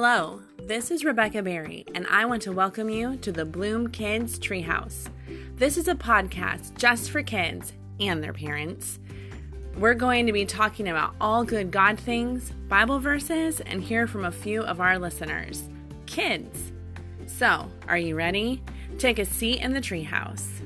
Hello, this is Rebecca Berry, and I want to welcome you to the Bloom Kids Treehouse. This is a podcast just for kids and their parents. We're going to be talking about all good God things, Bible verses, and hear from a few of our listeners kids. So, are you ready? Take a seat in the treehouse.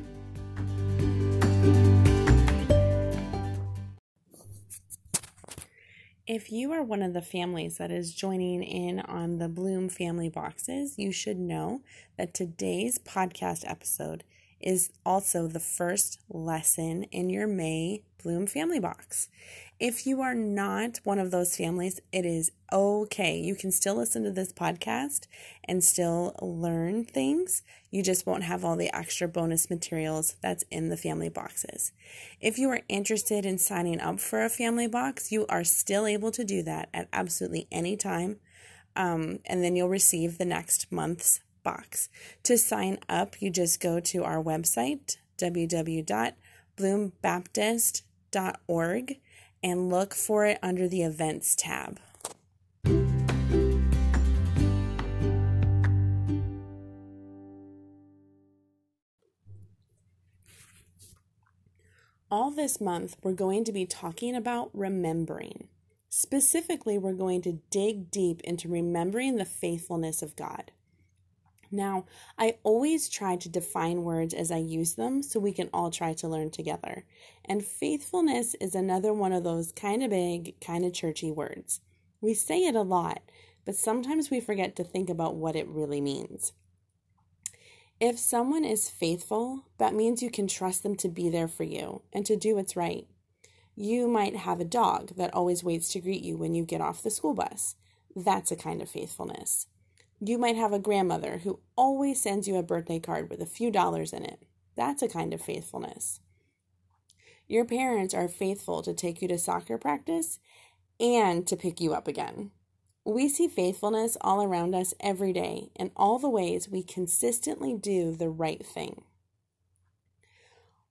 If you are one of the families that is joining in on the Bloom family boxes, you should know that today's podcast episode is also the first lesson in your May Bloom family box. If you are not one of those families, it is okay. You can still listen to this podcast and still learn things. You just won't have all the extra bonus materials that's in the family boxes. If you are interested in signing up for a family box, you are still able to do that at absolutely any time. Um, and then you'll receive the next month's box. To sign up, you just go to our website, www.bloombaptist.org and look for it under the Events tab. All this month, we're going to be talking about remembering. Specifically, we're going to dig deep into remembering the faithfulness of God. Now, I always try to define words as I use them so we can all try to learn together. And faithfulness is another one of those kind of big, kind of churchy words. We say it a lot, but sometimes we forget to think about what it really means. If someone is faithful, that means you can trust them to be there for you and to do what's right. You might have a dog that always waits to greet you when you get off the school bus. That's a kind of faithfulness. You might have a grandmother who always sends you a birthday card with a few dollars in it. That's a kind of faithfulness. Your parents are faithful to take you to soccer practice and to pick you up again. We see faithfulness all around us every day in all the ways we consistently do the right thing.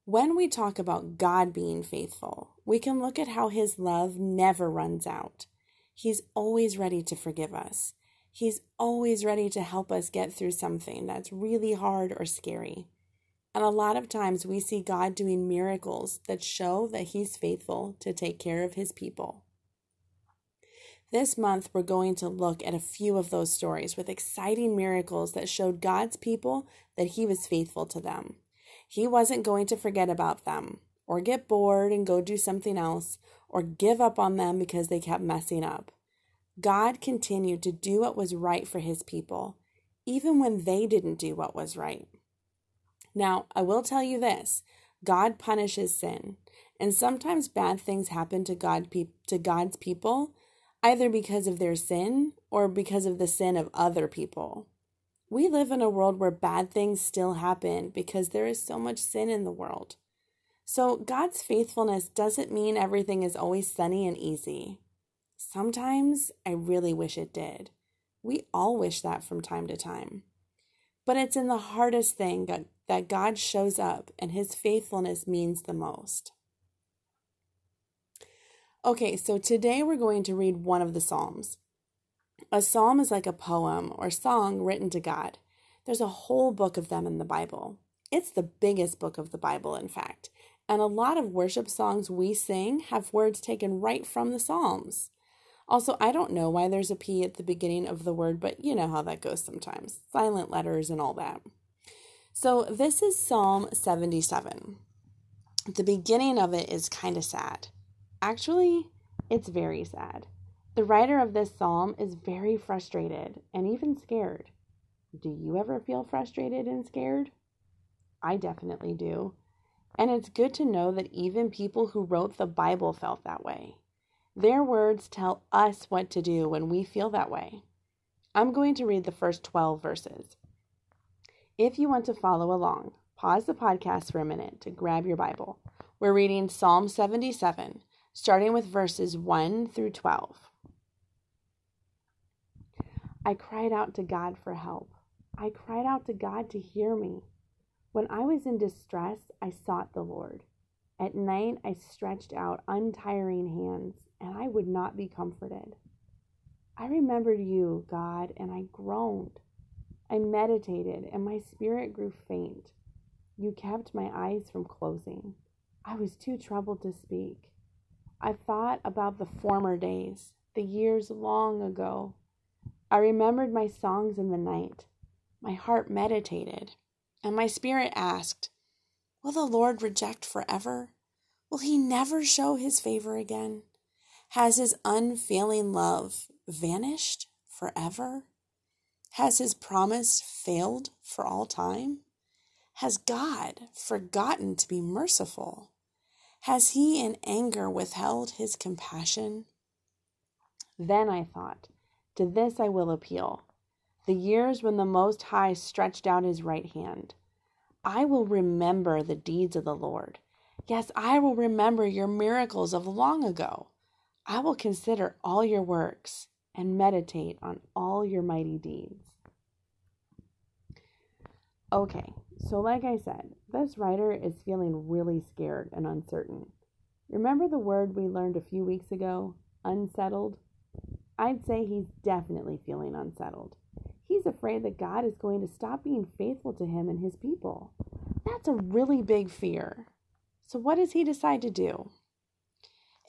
When we talk about God being faithful, we can look at how His love never runs out. He's always ready to forgive us. He's always ready to help us get through something that's really hard or scary. And a lot of times we see God doing miracles that show that He's faithful to take care of His people. This month, we're going to look at a few of those stories with exciting miracles that showed God's people that He was faithful to them. He wasn't going to forget about them, or get bored and go do something else, or give up on them because they kept messing up. God continued to do what was right for his people, even when they didn't do what was right. Now, I will tell you this God punishes sin, and sometimes bad things happen to, God pe- to God's people, either because of their sin or because of the sin of other people. We live in a world where bad things still happen because there is so much sin in the world. So, God's faithfulness doesn't mean everything is always sunny and easy. Sometimes I really wish it did. We all wish that from time to time. But it's in the hardest thing that God shows up and his faithfulness means the most. Okay, so today we're going to read one of the Psalms. A psalm is like a poem or song written to God. There's a whole book of them in the Bible. It's the biggest book of the Bible, in fact. And a lot of worship songs we sing have words taken right from the Psalms. Also, I don't know why there's a P at the beginning of the word, but you know how that goes sometimes silent letters and all that. So, this is Psalm 77. The beginning of it is kind of sad. Actually, it's very sad. The writer of this psalm is very frustrated and even scared. Do you ever feel frustrated and scared? I definitely do. And it's good to know that even people who wrote the Bible felt that way. Their words tell us what to do when we feel that way. I'm going to read the first 12 verses. If you want to follow along, pause the podcast for a minute to grab your Bible. We're reading Psalm 77, starting with verses 1 through 12. I cried out to God for help. I cried out to God to hear me. When I was in distress, I sought the Lord. At night, I stretched out untiring hands and I would not be comforted. I remembered you, God, and I groaned. I meditated, and my spirit grew faint. You kept my eyes from closing. I was too troubled to speak. I thought about the former days, the years long ago. I remembered my songs in the night. My heart meditated, and my spirit asked, Will the Lord reject forever? Will he never show his favor again? Has his unfailing love vanished forever? Has his promise failed for all time? Has God forgotten to be merciful? Has he in anger withheld his compassion? Then I thought, To this I will appeal the years when the Most High stretched out his right hand. I will remember the deeds of the Lord. Yes, I will remember your miracles of long ago. I will consider all your works and meditate on all your mighty deeds. Okay, so like I said, this writer is feeling really scared and uncertain. Remember the word we learned a few weeks ago? Unsettled? I'd say he's definitely feeling unsettled. He's afraid that God is going to stop being faithful to him and his people. That's a really big fear. So, what does he decide to do?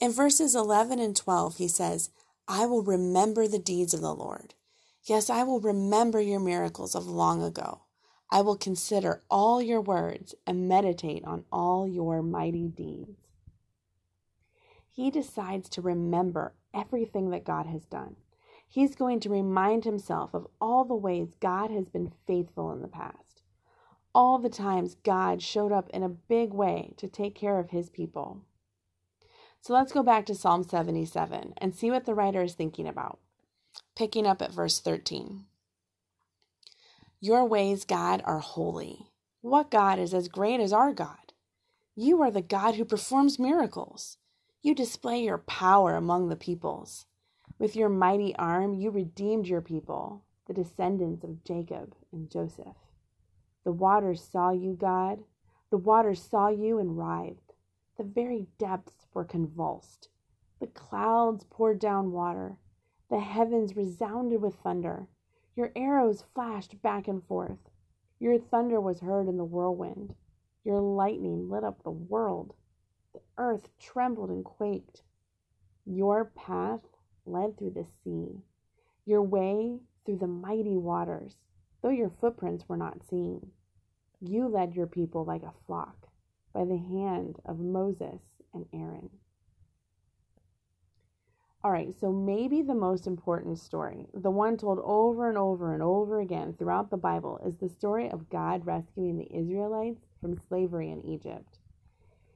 In verses 11 and 12, he says, I will remember the deeds of the Lord. Yes, I will remember your miracles of long ago. I will consider all your words and meditate on all your mighty deeds. He decides to remember everything that God has done. He's going to remind himself of all the ways God has been faithful in the past, all the times God showed up in a big way to take care of his people. So let's go back to Psalm 77 and see what the writer is thinking about. Picking up at verse 13. Your ways, God, are holy. What God is as great as our God? You are the God who performs miracles. You display your power among the peoples. With your mighty arm, you redeemed your people, the descendants of Jacob and Joseph. The waters saw you, God. The waters saw you and writhed. The very depths were convulsed. The clouds poured down water. The heavens resounded with thunder. Your arrows flashed back and forth. Your thunder was heard in the whirlwind. Your lightning lit up the world. The earth trembled and quaked. Your path led through the sea, your way through the mighty waters, though your footprints were not seen. You led your people like a flock by the hand of Moses and Aaron. All right, so maybe the most important story, the one told over and over and over again throughout the Bible, is the story of God rescuing the Israelites from slavery in Egypt.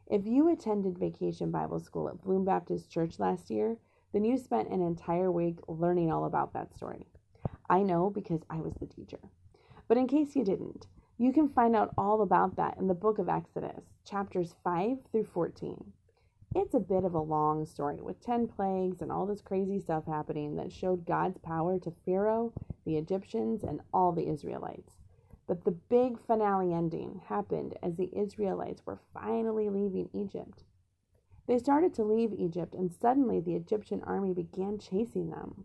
If you attended Vacation Bible School at Bloom Baptist Church last year, then you spent an entire week learning all about that story. I know because I was the teacher. But in case you didn't, you can find out all about that in the book of Exodus, chapters 5 through 14. It's a bit of a long story with 10 plagues and all this crazy stuff happening that showed God's power to Pharaoh, the Egyptians, and all the Israelites. But the big finale ending happened as the Israelites were finally leaving Egypt. They started to leave Egypt, and suddenly the Egyptian army began chasing them.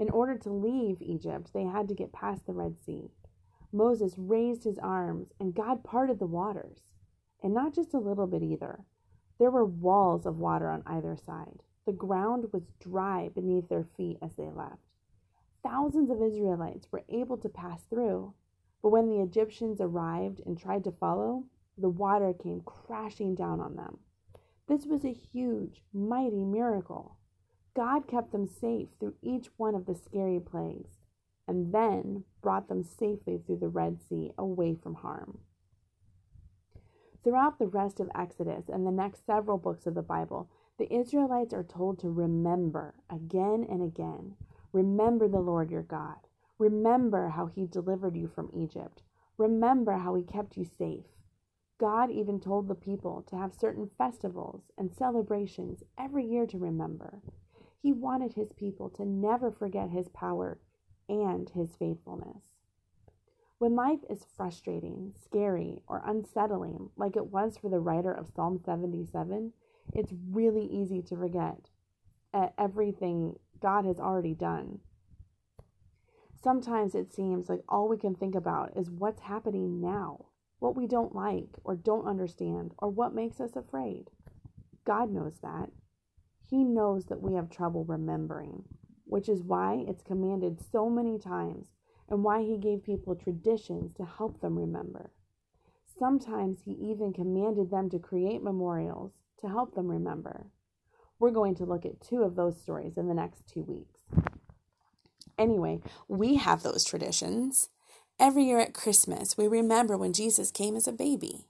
In order to leave Egypt, they had to get past the Red Sea. Moses raised his arms, and God parted the waters. And not just a little bit either. There were walls of water on either side. The ground was dry beneath their feet as they left. Thousands of Israelites were able to pass through, but when the Egyptians arrived and tried to follow, the water came crashing down on them. This was a huge, mighty miracle. God kept them safe through each one of the scary plagues, and then brought them safely through the Red Sea away from harm. Throughout the rest of Exodus and the next several books of the Bible, the Israelites are told to remember again and again. Remember the Lord your God. Remember how he delivered you from Egypt. Remember how he kept you safe. God even told the people to have certain festivals and celebrations every year to remember. He wanted his people to never forget his power and his faithfulness. When life is frustrating, scary, or unsettling, like it was for the writer of Psalm 77, it's really easy to forget everything God has already done. Sometimes it seems like all we can think about is what's happening now, what we don't like or don't understand, or what makes us afraid. God knows that. He knows that we have trouble remembering, which is why it's commanded so many times and why He gave people traditions to help them remember. Sometimes He even commanded them to create memorials to help them remember. We're going to look at two of those stories in the next two weeks. Anyway, we have those traditions. Every year at Christmas, we remember when Jesus came as a baby.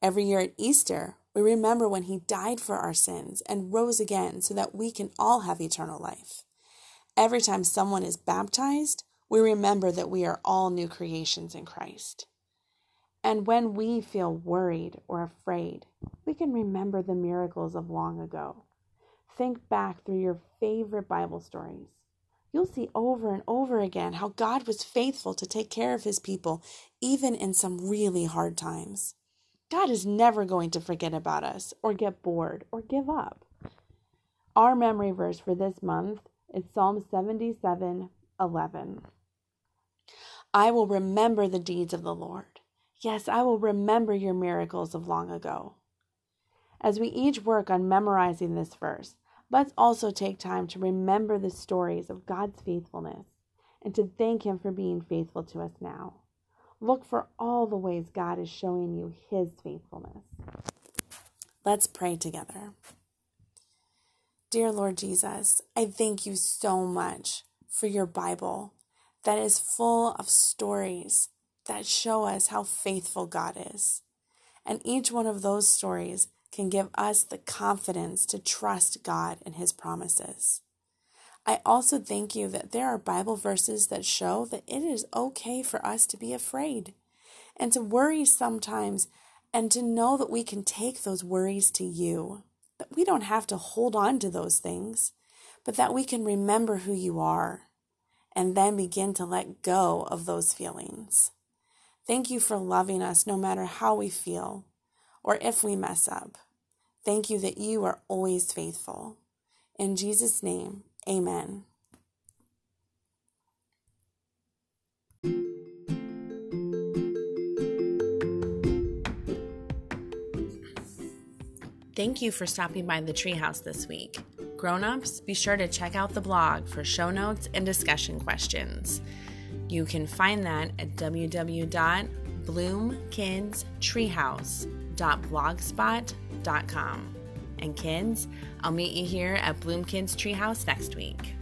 Every year at Easter, we remember when he died for our sins and rose again so that we can all have eternal life. Every time someone is baptized, we remember that we are all new creations in Christ. And when we feel worried or afraid, we can remember the miracles of long ago. Think back through your favorite Bible stories. You'll see over and over again how God was faithful to take care of his people, even in some really hard times. God is never going to forget about us or get bored or give up. Our memory verse for this month is Psalm 77 11. I will remember the deeds of the Lord. Yes, I will remember your miracles of long ago. As we each work on memorizing this verse, let's also take time to remember the stories of God's faithfulness and to thank Him for being faithful to us now. Look for all the ways God is showing you His faithfulness. Let's pray together. Dear Lord Jesus, I thank you so much for your Bible that is full of stories that show us how faithful God is. And each one of those stories can give us the confidence to trust God and His promises. I also thank you that there are Bible verses that show that it is okay for us to be afraid and to worry sometimes and to know that we can take those worries to you. That we don't have to hold on to those things, but that we can remember who you are and then begin to let go of those feelings. Thank you for loving us no matter how we feel or if we mess up. Thank you that you are always faithful. In Jesus' name, amen. Thank you for stopping by the treehouse this week. Grown-ups, be sure to check out the blog for show notes and discussion questions. You can find that at www.bloomkidstreehouse.blogspot.com. And kids, I'll meet you here at Bloom Kids Treehouse next week.